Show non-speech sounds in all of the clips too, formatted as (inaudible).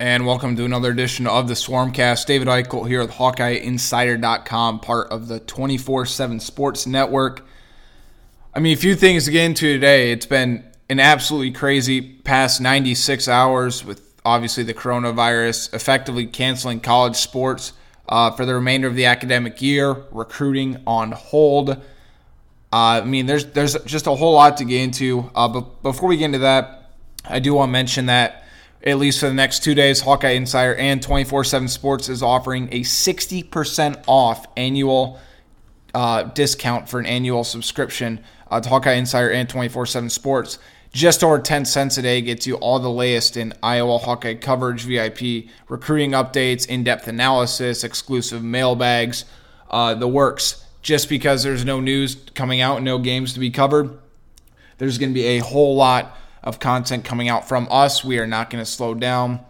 and welcome to another edition of the Swarmcast. David Eickholt here with HawkeyeInsider.com, part of the 24 7 Sports Network. I mean, a few things to get into today. It's been an absolutely crazy past 96 hours with obviously the coronavirus effectively canceling college sports uh, for the remainder of the academic year, recruiting on hold. Uh, I mean, there's there's just a whole lot to get into. Uh, but before we get into that, I do want to mention that at least for the next two days, Hawkeye Insider and 24 7 Sports is offering a 60% off annual uh, discount for an annual subscription uh, to Hawkeye Insider and 24 7 Sports. Just over 10 cents a day gets you all the latest in Iowa Hawkeye coverage, VIP recruiting updates, in depth analysis, exclusive mailbags, uh, the works. Just because there's no news coming out, no games to be covered, there's going to be a whole lot of content coming out from us. We are not going to slow down.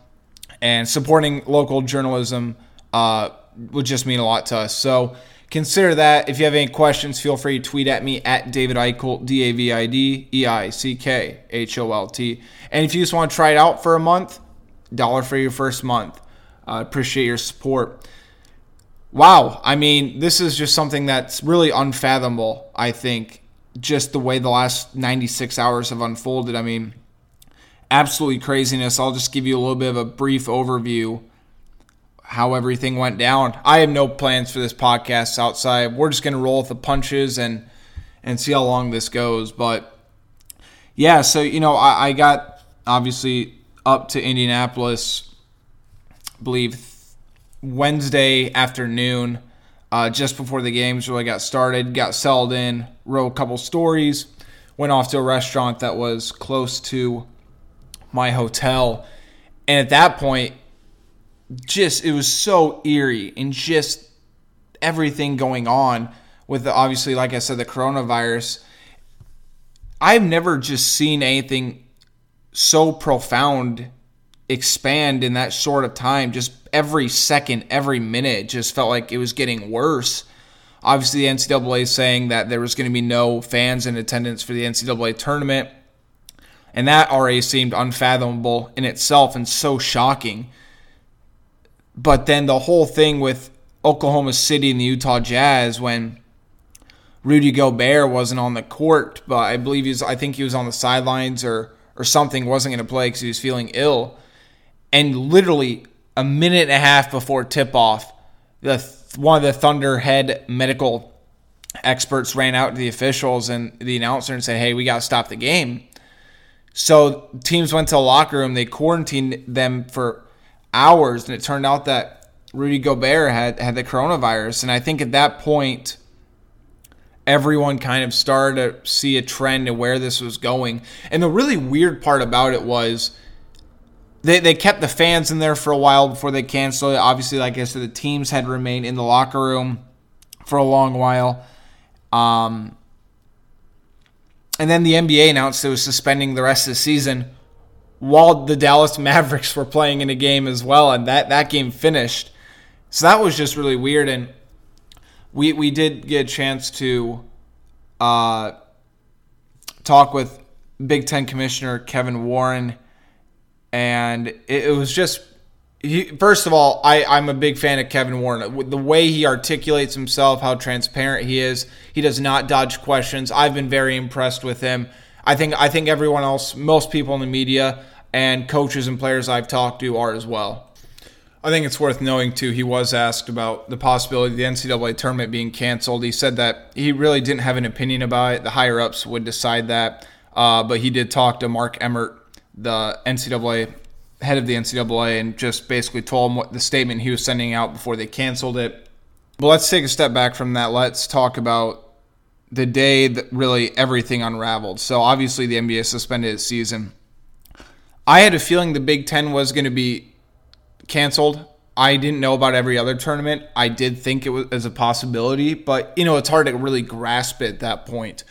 And supporting local journalism uh, would just mean a lot to us. So consider that. If you have any questions, feel free to tweet at me at David Eickholt, D A V I D E I C K H O L T. And if you just want to try it out for a month, dollar for your first month. Uh, appreciate your support. Wow. I mean, this is just something that's really unfathomable, I think, just the way the last 96 hours have unfolded. I mean, absolutely craziness. I'll just give you a little bit of a brief overview how everything went down. I have no plans for this podcast outside. We're just going to roll with the punches and and see how long this goes. But yeah, so you know, I, I got obviously up to Indianapolis, I believe Wednesday afternoon uh, just before the games really got started. Got settled in, wrote a couple stories, went off to a restaurant that was close to my hotel, and at that point, just it was so eerie and just everything going on with the, obviously, like I said, the coronavirus. I've never just seen anything so profound expand in that short of time. Just every second, every minute just felt like it was getting worse. Obviously, the NCAA is saying that there was going to be no fans in attendance for the NCAA tournament. And that already seemed unfathomable in itself and so shocking. But then the whole thing with Oklahoma City and the Utah Jazz when Rudy Gobert wasn't on the court, but I believe he was, I think he was on the sidelines or, or something, wasn't going to play because he was feeling ill. And literally a minute and a half before tip off, the one of the Thunderhead medical experts ran out to the officials and the announcer and said, "Hey, we got to stop the game." So teams went to the locker room. They quarantined them for hours, and it turned out that Rudy Gobert had had the coronavirus. And I think at that point, everyone kind of started to see a trend of where this was going. And the really weird part about it was they, they kept the fans in there for a while before they canceled it. Obviously, like I said, the teams had remained in the locker room for a long while. Um, and then the NBA announced it was suspending the rest of the season while the Dallas Mavericks were playing in a game as well, and that, that game finished. So that was just really weird. And we, we did get a chance to uh, talk with Big Ten Commissioner Kevin Warren and it, it was just he, first of all, I, I'm a big fan of Kevin Warren. The way he articulates himself, how transparent he is, he does not dodge questions. I've been very impressed with him. I think I think everyone else, most people in the media and coaches and players I've talked to are as well. I think it's worth knowing too. He was asked about the possibility of the NCAA tournament being canceled. He said that he really didn't have an opinion about it. The higher ups would decide that, uh, but he did talk to Mark Emmert the NCAA head of the NCAA and just basically told him what the statement he was sending out before they canceled it. But let's take a step back from that. Let's talk about the day that really everything unraveled. So obviously the NBA suspended its season. I had a feeling the Big Ten was going to be canceled. I didn't know about every other tournament. I did think it was as a possibility, but you know it's hard to really grasp it at that point.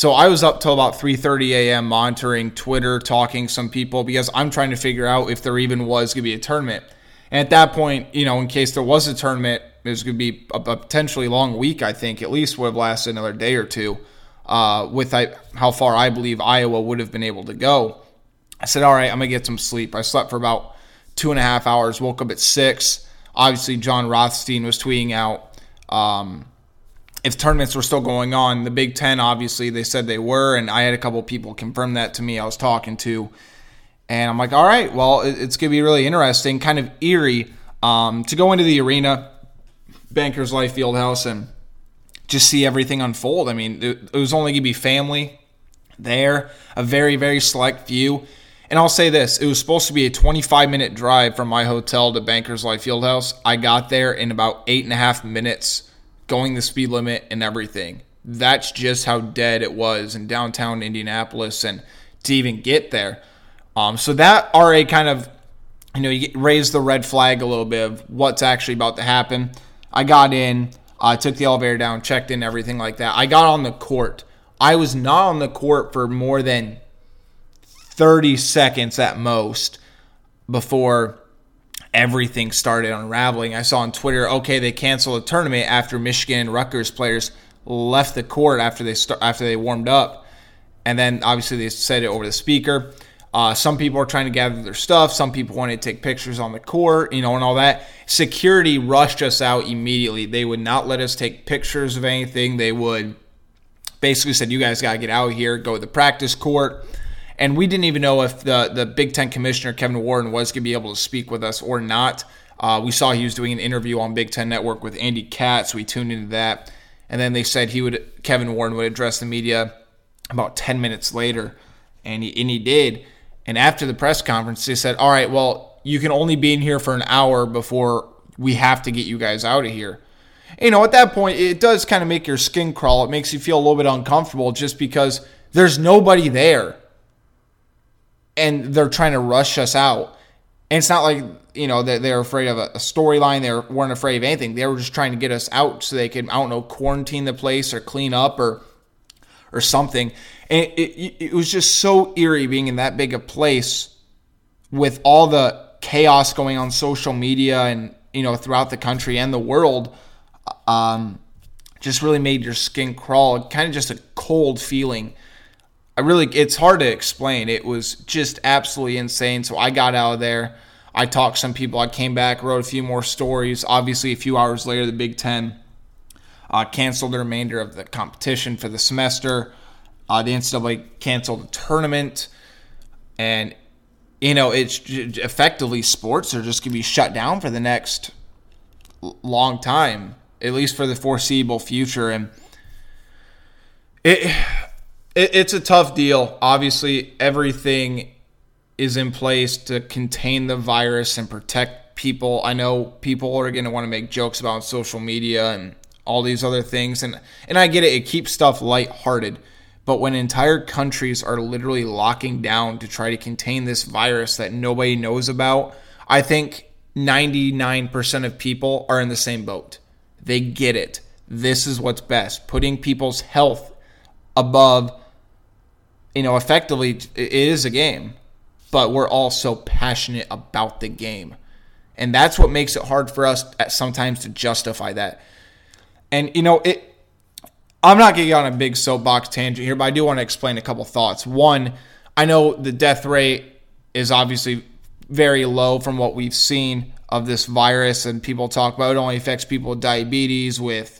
So I was up till about 3:30 a.m. monitoring Twitter, talking some people because I'm trying to figure out if there even was going to be a tournament. And at that point, you know, in case there was a tournament, it was going to be a, a potentially long week. I think at least would have lasted another day or two. Uh, with I, how far I believe Iowa would have been able to go, I said, "All right, I'm gonna get some sleep." I slept for about two and a half hours. Woke up at six. Obviously, Jon Rothstein was tweeting out um, if tournaments were still going on. The Big Ten, obviously, they said they were, and I had a couple people confirm that to me. I was talking to, and I'm like, all right, well, it's going to be really interesting, kind of eerie um, to go into the arena, Bankers Life Fieldhouse, and just see everything unfold. I mean, it, was only going to be family there, a very, very select few. And I'll say this it was supposed to be a 25 minute drive from my hotel to Bankers Life Fieldhouse. I got there in about eight and a half minutes, going the speed limit and everything. That's just how dead it was in downtown Indianapolis and to even get there. Um, so that RA kind of, you know, raised the red flag a little bit of what's actually about to happen. I got in, I uh, took the elevator down, checked in, everything like that. I got on the court. I was not on the court for more than 30 seconds at most before everything started unraveling. I saw on Twitter, okay, they canceled the tournament after Michigan Rutgers players left the court after they start, after they warmed up, and then obviously they said it over the speaker. Uh, some people are trying to gather their stuff. Some people wanted to take pictures on the court, you know, and all that. Security rushed us out immediately. They would not let us take pictures of anything. They would basically said, "You guys got to get out here, go to the practice court." And we didn't even know if the the Big Ten commissioner Kevin Warren was going to be able to speak with us or not. Uh, we saw he was doing an interview on Big Ten Network with Andy Katz. We tuned into that, and then they said he would Kevin Warren would address the media about ten minutes later, and he and he did. And after the press conference, they said, all right, well, you can only be in here for an hour before we have to get you guys out of here. You know, at that point, it does kind of make your skin crawl. It makes you feel a little bit uncomfortable just because there's nobody there and they're trying to rush us out. And it's not like, you know, that they're afraid of a, storyline. They weren't afraid of anything. They were just trying to get us out so they could, I don't know, quarantine the place or clean up or or something. And it, it, it was just so eerie being in that big a place with all the chaos going on social media and you know throughout the country and the world. Um, just really made your skin crawl. Kind of just a cold feeling. I really, it's hard to explain. It was just absolutely insane. So I got out of there. I talked some people. I came back, wrote a few more stories. Obviously, a few hours later, the Big Ten uh, canceled the remainder of the competition for the semester. Uh, the NCAA canceled the tournament, and you know it's effectively sports are just going to be shut down for the next long time, at least for the foreseeable future. And it, it it's a tough deal. Obviously, everything is in place to contain the virus and protect people. I know people are going to want to make jokes about social media and all these other things. And and I get it, it keeps stuff lighthearted. But when entire countries are literally locking down to try to contain this virus that nobody knows about, I think 99% of people are in the same boat. They get it. This is what's best. Putting people's health above, you know, effectively, it is a game, but we're all so passionate about the game. And that's what makes it hard for us at sometimes to justify that. And you know, it I'm not getting on a big soapbox tangent here, but I do want to explain a couple thoughts. One, I know the death rate is obviously very low from what we've seen of this virus, and people talk about it only affects people with diabetes, with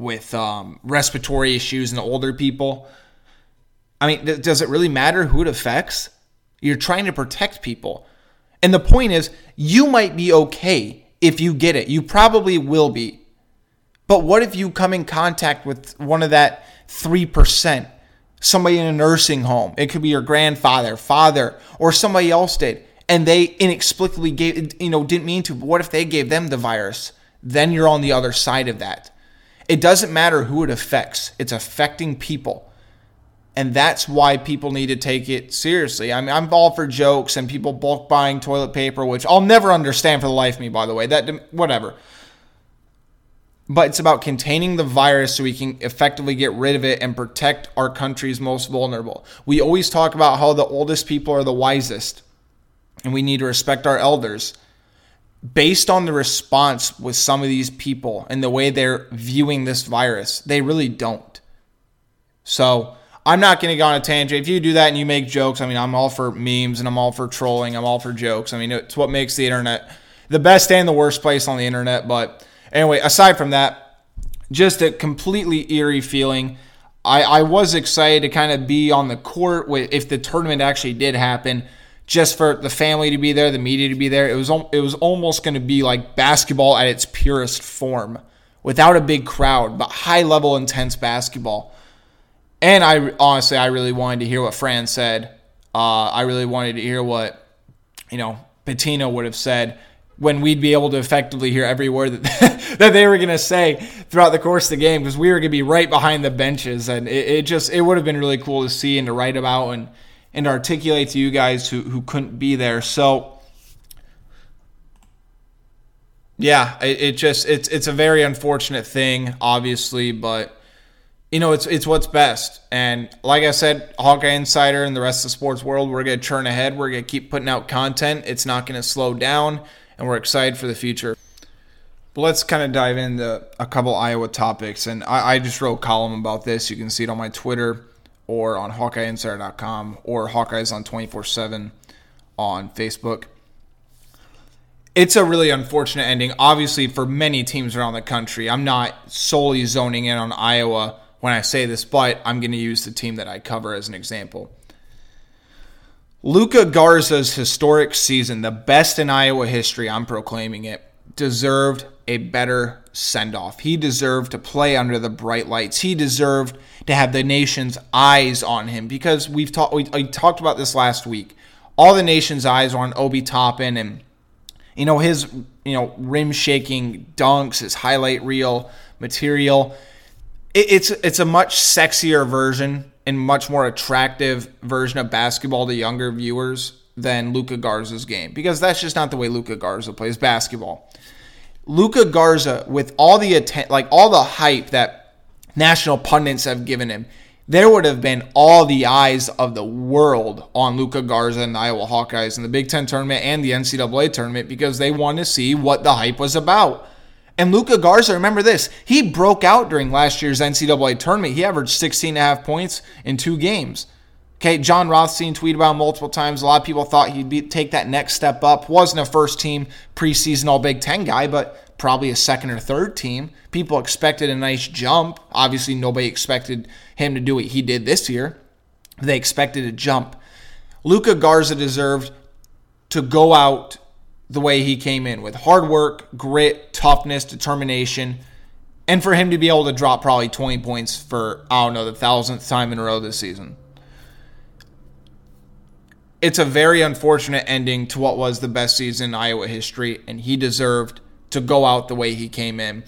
with um, respiratory issues in older people. I mean, th- does it really matter who it affects? You're trying to protect people. And the point is, you might be okay if you get it. You probably will be. But what if you come in contact with one of that 3%, somebody in a nursing home? It could be your grandfather, father, or somebody else did, and they inexplicably gave, you know, didn't mean to. But what if they gave them the virus? Then you're on the other side of that. It doesn't matter who it affects, it's affecting people. And that's why people need to take it seriously. I mean, I'm all for jokes and people bulk buying toilet paper, which I'll never understand for the life of me, by the way. That whatever. But it's about containing the virus so we can effectively get rid of it and protect our country's most vulnerable. We always talk about how the oldest people are the wisest, and we need to respect our elders based on the response with some of these people and the way they're viewing this virus, they really don't. So I'm not going to go on a tangent. If you do that and you make jokes, I mean, I'm all for memes and I'm all for trolling. I'm all for jokes. I mean, it's what makes the internet the best and the worst place on the internet. But anyway, aside from that, just a completely eerie feeling. I, I was excited to kind of be on the court with, if the tournament actually did happen just for the family to be there, the media to be there. It was it was almost going to be like basketball at its purest form, without a big crowd, but high level, intense basketball. And I honestly, I really wanted to hear what Fran said. Uh, I really wanted to hear what you know Pitino would have said when we'd be able to effectively hear every word that (laughs) that they were going to say throughout the course of the game because we were going to be right behind the benches and it, it just it would have been really cool to see and to write about and and articulate to you guys who, who couldn't be there. So yeah, it, it just it's it's a very unfortunate thing, obviously, but you know, it's it's what's best. And like I said, Hawkeye Insider and the rest of the sports world, we're gonna churn ahead. We're gonna keep putting out content. It's not gonna slow down, and we're excited for the future. But let's kind of dive into a couple Iowa topics. And I, I just wrote a column about this. You can see it on my Twitter or on HawkeyeInsider.com or Hawkeyes on 24 7 on Facebook. It's a really unfortunate ending, obviously, for many teams around the country. I'm not solely zoning in on Iowa when I say this, but I'm going to use the team that I cover as an example. Luka Garza's historic season, the best in Iowa history, I'm proclaiming it, deserved a better send off. He deserved to play under the bright lights. He deserved to have the nation's eyes on him because we've talked we, talked about this last week. All the nation's eyes are on Obi Toppin and you know his you know rim shaking dunks, his highlight reel material. It, it's it's a much sexier version and much more attractive version of basketball to younger viewers than Luka Garza's game because that's just not the way Luka Garza plays basketball. Luka Garza, with all the atten- like all the hype that national pundits have given him, there would have been all the eyes of the world on Luka Garza and the Iowa Hawkeyes in the Big Ten tournament and the NCAA tournament because they wanted to see what the hype was about. And Luka Garza, remember this, he broke out during last year's NCAA tournament. He averaged 16 and a half points in two games. Okay, Jon Rothstein tweeted about multiple times. A lot of people thought he'd be, take that next step up. Wasn't a first team preseason All Big Ten guy, but probably a second or third team. People expected a nice jump. Obviously, nobody expected him to do what he did this year. They expected a jump. Luka Garza deserved to go out the way he came in with hard work, grit, toughness, determination, and for him to be able to drop probably 20 points for, I don't know, the thousandth time in a row this season it's a very unfortunate ending to what was the best season in Iowa history, and he deserved to go out the way he came in.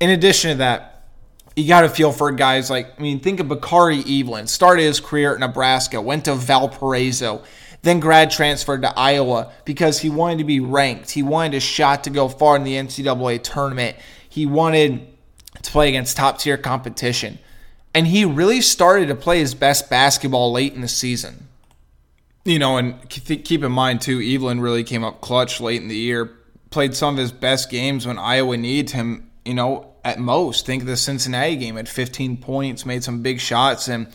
In addition to that, you got to feel for guys like, I mean, think of Bakari Evelyn, started his career at Nebraska, went to Valparaiso, then grad transferred to Iowa because he wanted to be ranked. He wanted a shot to go far in the NCAA tournament. He wanted to play against top tier competition. And he really started to play his best basketball late in the season you know, and keep in mind too, Evelyn really came up clutch late in the year. Played some of his best games when Iowa needed him. You know, at most, think of the Cincinnati game at 15 points, made some big shots, and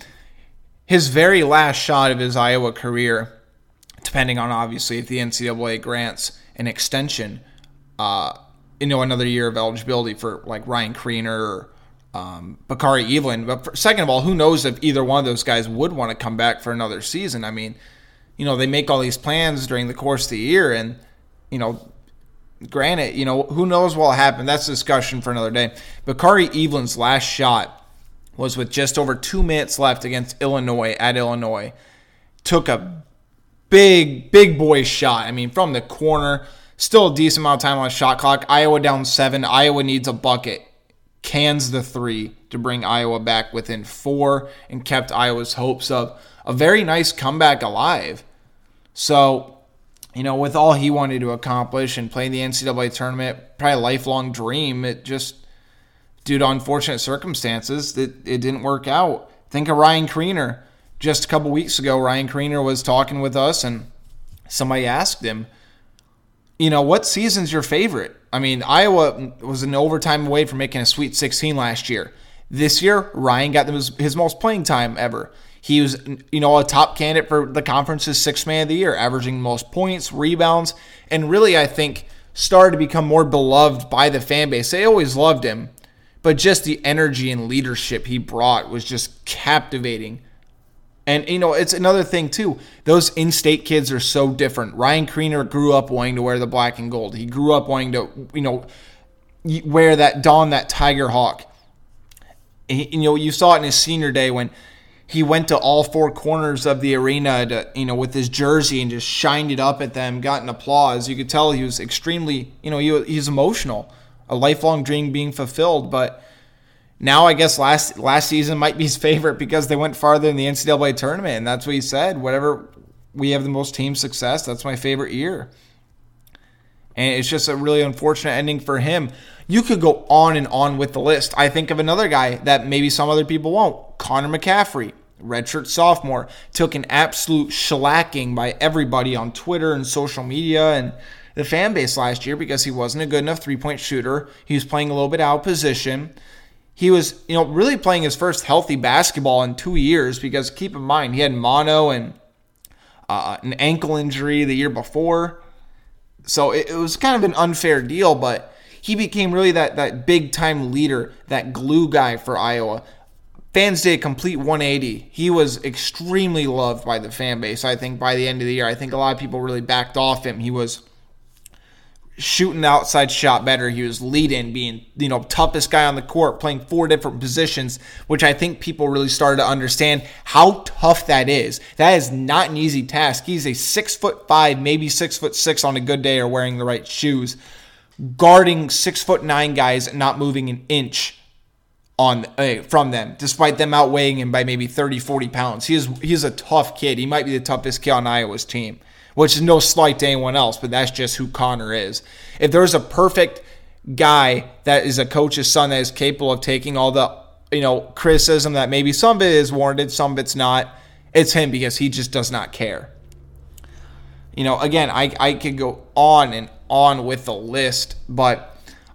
his very last shot of his Iowa career, depending on obviously if the NCAA grants an extension, uh, you know, another year of eligibility for like Ryan Kriener or um, Bakari Evelyn. But for, second of all, who knows if either one of those guys would want to come back for another season? I mean you know, they make all these plans during the course of the year, and you know, granted, you know, who knows what will happen? That's a discussion for another day. But Bakari Evelyn's last shot was with just over two minutes left against Illinois at Illinois. Took a big, big boy shot. I mean, from the corner, still a decent amount of time on the shot clock. Iowa down seven. Iowa needs a bucket. cans the three to bring Iowa back within four and kept Iowa's hopes of a very nice comeback alive. So, you know, with all he wanted to accomplish and playing the NCAA tournament, probably a lifelong dream, it just, due to unfortunate circumstances, it, it didn't work out. Think of Ryan Kriener. Just a couple weeks ago, Ryan Kriener was talking with us, and somebody asked him, you know, what season's your favorite? I mean, Iowa was an overtime away from making a Sweet 16 last year. This year, Ryan got his most playing time ever. He was, you know, a top candidate for the conference's sixth man of the year, averaging most points, rebounds, and really, I think, started to become more beloved by the fan base. They always loved him, but just the energy and leadership he brought was just captivating. And you know, it's another thing too. Those in-state kids are so different. Ryan Kriener grew up wanting to wear the black and gold. He grew up wanting to, you know, wear that don that tiger hawk. You know, you saw it in his senior day when he went to all four corners of the arena to, you know, with his jersey and just shined it up at them, got an applause. You could tell he was extremely, you know, he, he's emotional, a lifelong dream being fulfilled. But now I guess last last season might be his favorite because they went farther in the NCAA tournament, and that's what he said. Whatever we have the most team success, that's my favorite year. And it's just a really unfortunate ending for him. You could go on and on with the list. I think of another guy that maybe some other people won't Connor McCaffery redshirt sophomore, took an absolute shellacking by everybody on Twitter and social media and the fan base last year because he wasn't a good enough three point shooter. He was playing a little bit out of position. He was, you know, really playing his first healthy basketball in two years because keep in mind he had mono and uh, an ankle injury the year before. So it, it was kind of an unfair deal, but he became really that that big time leader, that glue guy for Iowa fans did a complete 180. He was extremely loved by the fan base. I think by the end of the year, I think a lot of people really backed off him. He was shooting outside shot better. He was leading, being you know toughest guy on the court, playing four different positions, which I think people really started to understand how tough that is. That is not an easy task. He's a six foot five, maybe six foot six on a good day or wearing the right shoes, guarding six foot nine guys and not moving an inch on uh, from them, despite them outweighing him by maybe 30, 40 pounds. He is he's a tough kid. He might be the toughest kid on Iowa's team, which is no slight to anyone else, but that's just who Connor is. If there's a perfect guy that is a coach's son that is capable of taking all the you know criticism that maybe some of it is warranted, some of it's not, it's him because he just does not care. You know, again, I I could go on and on with the list, but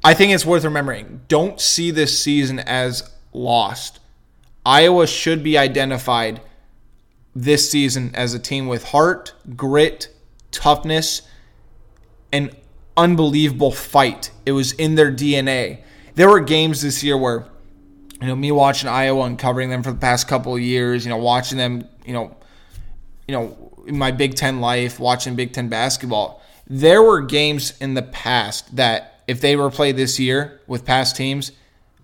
I think it's worth remembering. Don't see this season as lost. Iowa should be identified this season as a team with heart, grit, toughness, and unbelievable fight. It was in their DNA. There were games this year where, you know, me watching Iowa and covering them for the past couple of years, you know, watching them, you know, you know, in my Big Ten life, watching Big Ten basketball. There were games in the past that if they were played this year with past teams,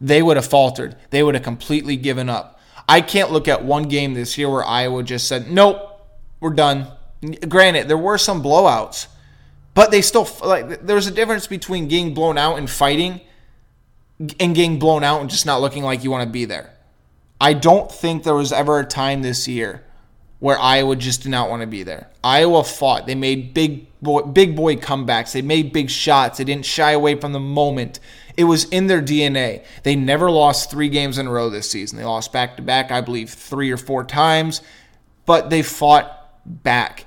they would have faltered. They would have completely given up. I can't look at one game this year where Iowa just said, nope, we're done. Granted, there were some blowouts, but they still, like, there's a difference between getting blown out and fighting and getting blown out and just not looking like you want to be there. I don't think there was ever a time this year where Iowa just did not want to be there. Iowa fought. They made big boy, big boy comebacks. They made big shots. They didn't shy away from the moment. It was in their DNA. They never lost three games in a row this season. They lost back to back, I believe, three or four times, but they fought back.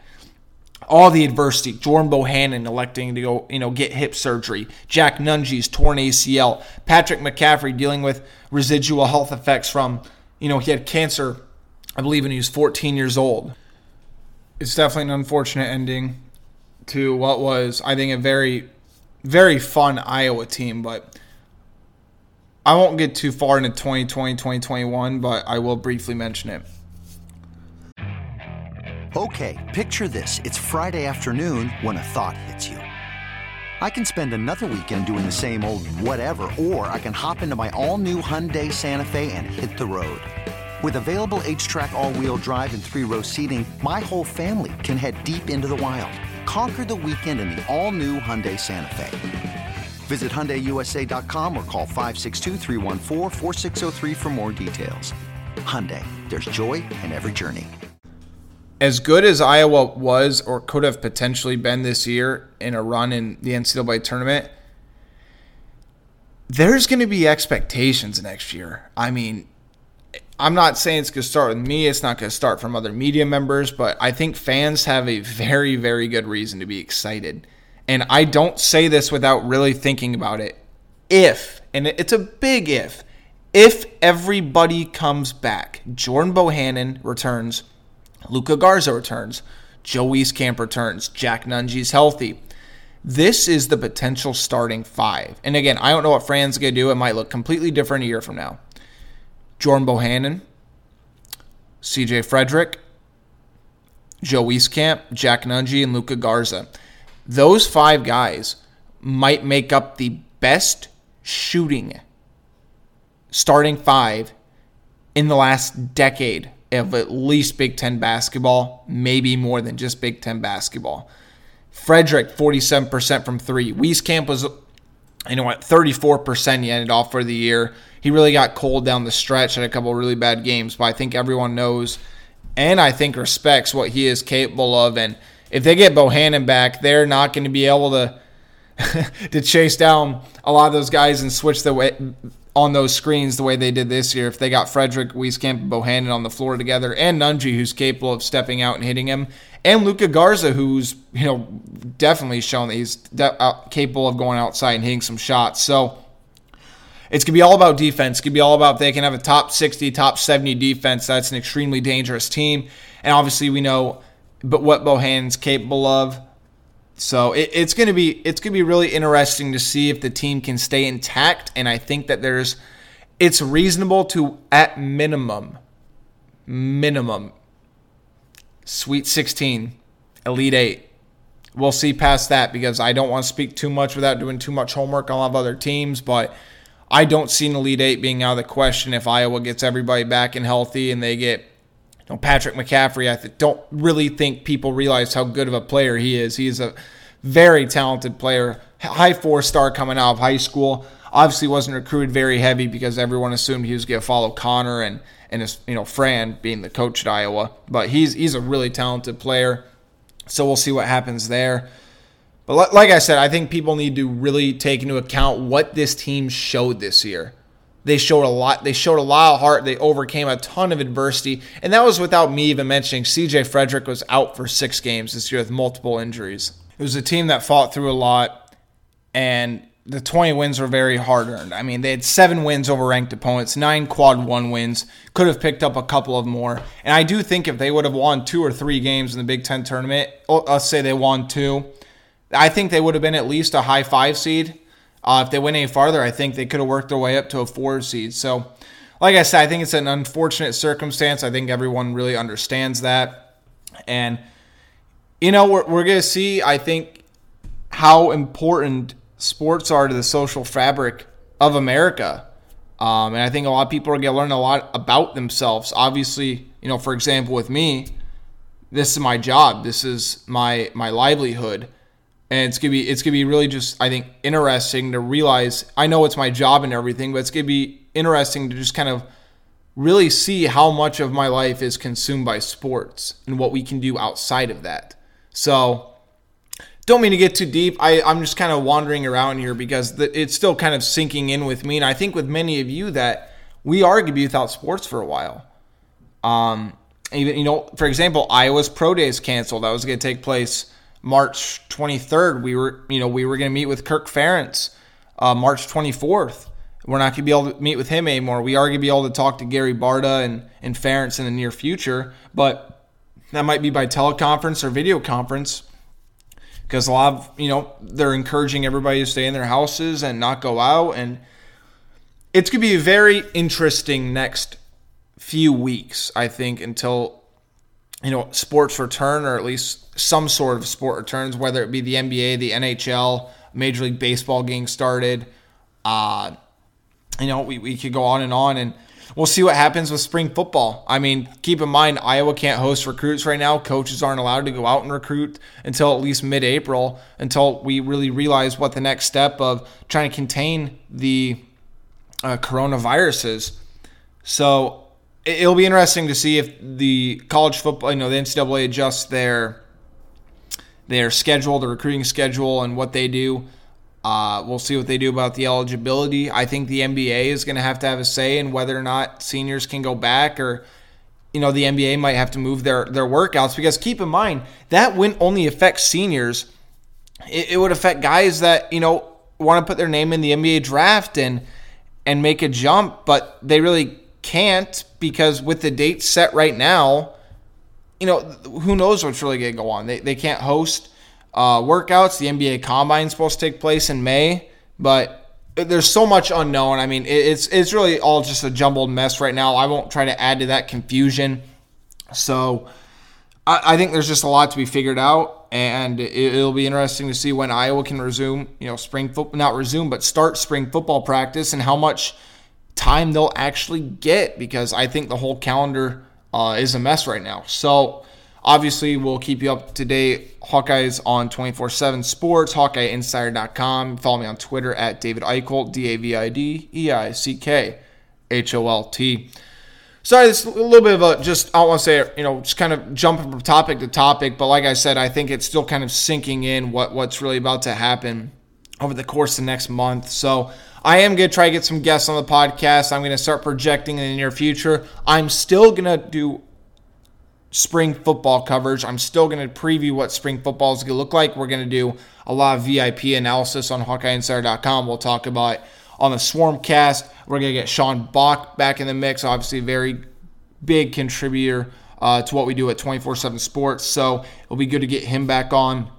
All the adversity, Jordan Bohannon electing to go, you know, get hip surgery, Jack Nunge's torn ACL, Patrick McCaffery dealing with residual health effects from, you know, he had cancer I believe when he was 14 years old. It's definitely an unfortunate ending to what was, I think, a very, very fun Iowa team. But I won't get too far into 2020, 2021, but I will briefly mention it. Okay, picture this. It's Friday afternoon when a thought hits you. I can spend another weekend doing the same old whatever, or I can hop into my all new Hyundai Santa Fe and hit the road. With available HTRAC all-wheel drive and three-row seating, my whole family can head deep into the wild. Conquer the weekend in the all-new Hyundai Santa Fe. Visit HyundaiUSA.com or call 562 for more details. Hyundai, there's joy in every journey. As good as Iowa was or could have potentially been this year in a run in the NCAA tournament, there's going to be expectations next year. I mean, I'm not saying it's going to start with me. It's not going to start from other media members, but I think fans have a very, very good reason to be excited and I don't say this without really thinking about it. If, and it's a big if, if everybody comes back, Jordan Bohannon returns, Luka Garza returns, Joe Wieskamp returns, Jack Nunge's healthy. This is the potential starting five. And again, I don't know what Fran's going to do. It might look completely different a year from now. Jordan Bohannon, CJ Frederick, Joe Wieskamp, Jack Nunge, and Luka Garza. Those five guys might make up the best shooting starting five in the last decade of at least Big Ten basketball, maybe more than just Big Ten basketball. Frederick, 47% from three. Wieskamp was, you know what, 34% he ended off for the year. He really got cold down the stretch, had a couple really bad games, but I think everyone knows and I think respects what he is capable of. And if they get Bohannon back, they're not going to be able to (laughs) to chase down a lot of those guys and switch the way on those screens the way they did this year. If they got Frederick, Wieskamp, and Bohannon on the floor together, and Nunge, who's capable of stepping out and hitting him, and Luka Garza, who's you know definitely shown that he's de- uh, capable of going outside and hitting some shots. So it's to be all about defense. It's to be all about they can have a top 60, top 70 defense. That's an extremely dangerous team. And obviously, we know but what Bohannon's capable of. So it, it's gonna be it's gonna be really interesting to see if the team can stay intact. And I think that there's it's reasonable to at minimum minimum Sweet 16, Elite 8. We'll see past that because I don't want to speak too much without doing too much homework on a lot of other teams, but I don't see an Elite Eight being out of the question if Iowa gets everybody back and healthy and they get you know, Patrick McCaffery, I th- don't really think people realize how good of a player he is. He is a very talented player, high four star coming out of high school. Obviously, wasn't recruited very heavy because everyone assumed he was going to follow Connor and and his you know Fran being the coach at Iowa. But he's he's a really talented player, so we'll see what happens there. But like I said, I think people need to really take into account what this team showed this year. They showed a lot. They showed a lot of heart. They overcame a ton of adversity, and that was without me even mentioning C.J. Frederick was out for six games this year with multiple injuries. It was a team that fought through a lot, and the 20 wins were very hard earned. I mean, they had seven wins over ranked opponents, nine quad one wins, could have picked up a couple of more. And I do think if they would have won two or three games in the Big Ten tournament, oh, let's say they won two, I think they would have been at least a high five seed. Uh, if they went any farther, I think they could have worked their way up to a four seed. So, like I said, I think it's an unfortunate circumstance. I think everyone really understands that. And, you know, we're, we're going to see, I think, how important sports are to the social fabric of America. Um, and I think a lot of people are going to learn a lot about themselves. Obviously, you know, for example, with me, this is my job. This is my my livelihood and it's gonna be it's gonna be really just I think interesting to realize I know it's my job and everything, but it's gonna be interesting to just kind of really see how much of my life is consumed by sports and what we can do outside of that. So don't mean to get too deep. I, I'm just kind of wandering around here because the, it's still kind of sinking in with me, and I think with many of you that we are gonna be without sports for a while. Um, even you know, for example, Iowa's pro days canceled. That was gonna take place March 23rd, we were, you know, we were going to meet with Kirk Ferentz. Uh, March 24th, we're not going to be able to meet with him anymore. We are going to be able to talk to Gary Barta and, and Ferentz in the near future, but that might be by teleconference or video conference because a lot of, you know, they're encouraging everybody to stay in their houses and not go out. And it's going to be a very interesting next few weeks, I think, until you know, sports return or at least some sort of sport returns, whether it be the NBA, the NHL, Major League Baseball getting started. Uh, you know, we, we could go on and on. And we'll see what happens with spring football. I mean, keep in mind, Iowa can't host recruits right now. Coaches aren't allowed to go out and recruit until at least mid April, until we really realize what the next step of trying to contain the uh, coronavirus is. So it'll be interesting to see if the college football, you know, the NCAA adjusts their their schedule, the recruiting schedule, and what they do. Uh, we'll see what they do about the eligibility. I think the NBA is going to have to have a say in whether or not seniors can go back, or you know, the NBA might have to move their their workouts because keep in mind that wouldn't only affect seniors; it, it would affect guys that you know want to put their name in the NBA draft and and make a jump, but they really can't because with the date set right now, you know, who knows what's really going to go on. They, they can't host uh, workouts. The NBA Combine is supposed to take place in May, but there's so much unknown. I mean, it's it's really all just a jumbled mess right now. I won't try to add to that confusion. So I, I think there's just a lot to be figured out, and it, will be interesting to see when Iowa can resume, you know, spring football, not resume, but start spring football practice, and how much time they'll actually get because I think the whole calendar uh, is a mess right now. So obviously, we'll keep you up to date. Hawkeyes on 24 7 Sports, HawkeyeInsider.com. Follow me on Twitter at David Eickholt, D A V I D E I C K H O L T. Sorry, this a little bit of a just, I don't want to say, you know, just kind of jumping from topic to topic, but like I said, I think it's still kind of sinking in what, what's really about to happen over the course of the next month. So I am going to try to get some guests on the podcast. I'm going to start projecting in the near future. I'm still going to do spring football coverage. I'm still going to preview what spring football is going to look like. We're going to do a lot of VIP analysis on HawkeyeInsider.com. We'll talk about it on the Swarmcast. We're going to get Sean Bach back in the mix, obviously, very big contributor uh, to what we do at 24 7 Sports. So it'll be good to get him back on.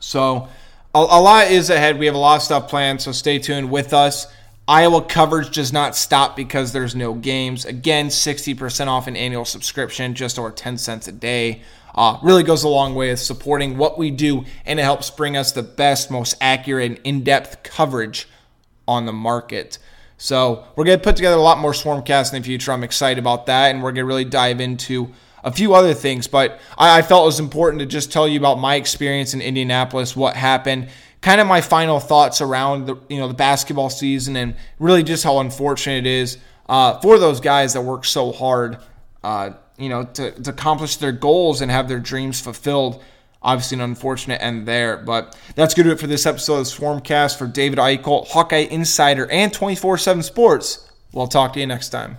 So, a, a lot is ahead. We have a lot of stuff planned, so stay tuned with us. Iowa coverage does not stop because there's no games. Again, 60% off an annual subscription, just over 10 cents a day. Uh, really goes a long way with supporting what we do, and it helps bring us the best, most accurate, and in depth coverage on the market. So, we're going to put together a lot more Swarmcast in the future. I'm excited about that, and we're going to really dive into a few other things, but I, I felt it was important to just tell you about my experience in Indianapolis, what happened, kind of my final thoughts around the you know the basketball season, and really just how unfortunate it is uh, for those guys that work so hard, uh, you know, to, to accomplish their goals and have their dreams fulfilled. Obviously, an unfortunate end there, but that's good to it for this episode of Swarmcast for David Eickholt, Hawkeye Insider, and 24 7 Sports. We'll talk to you next time.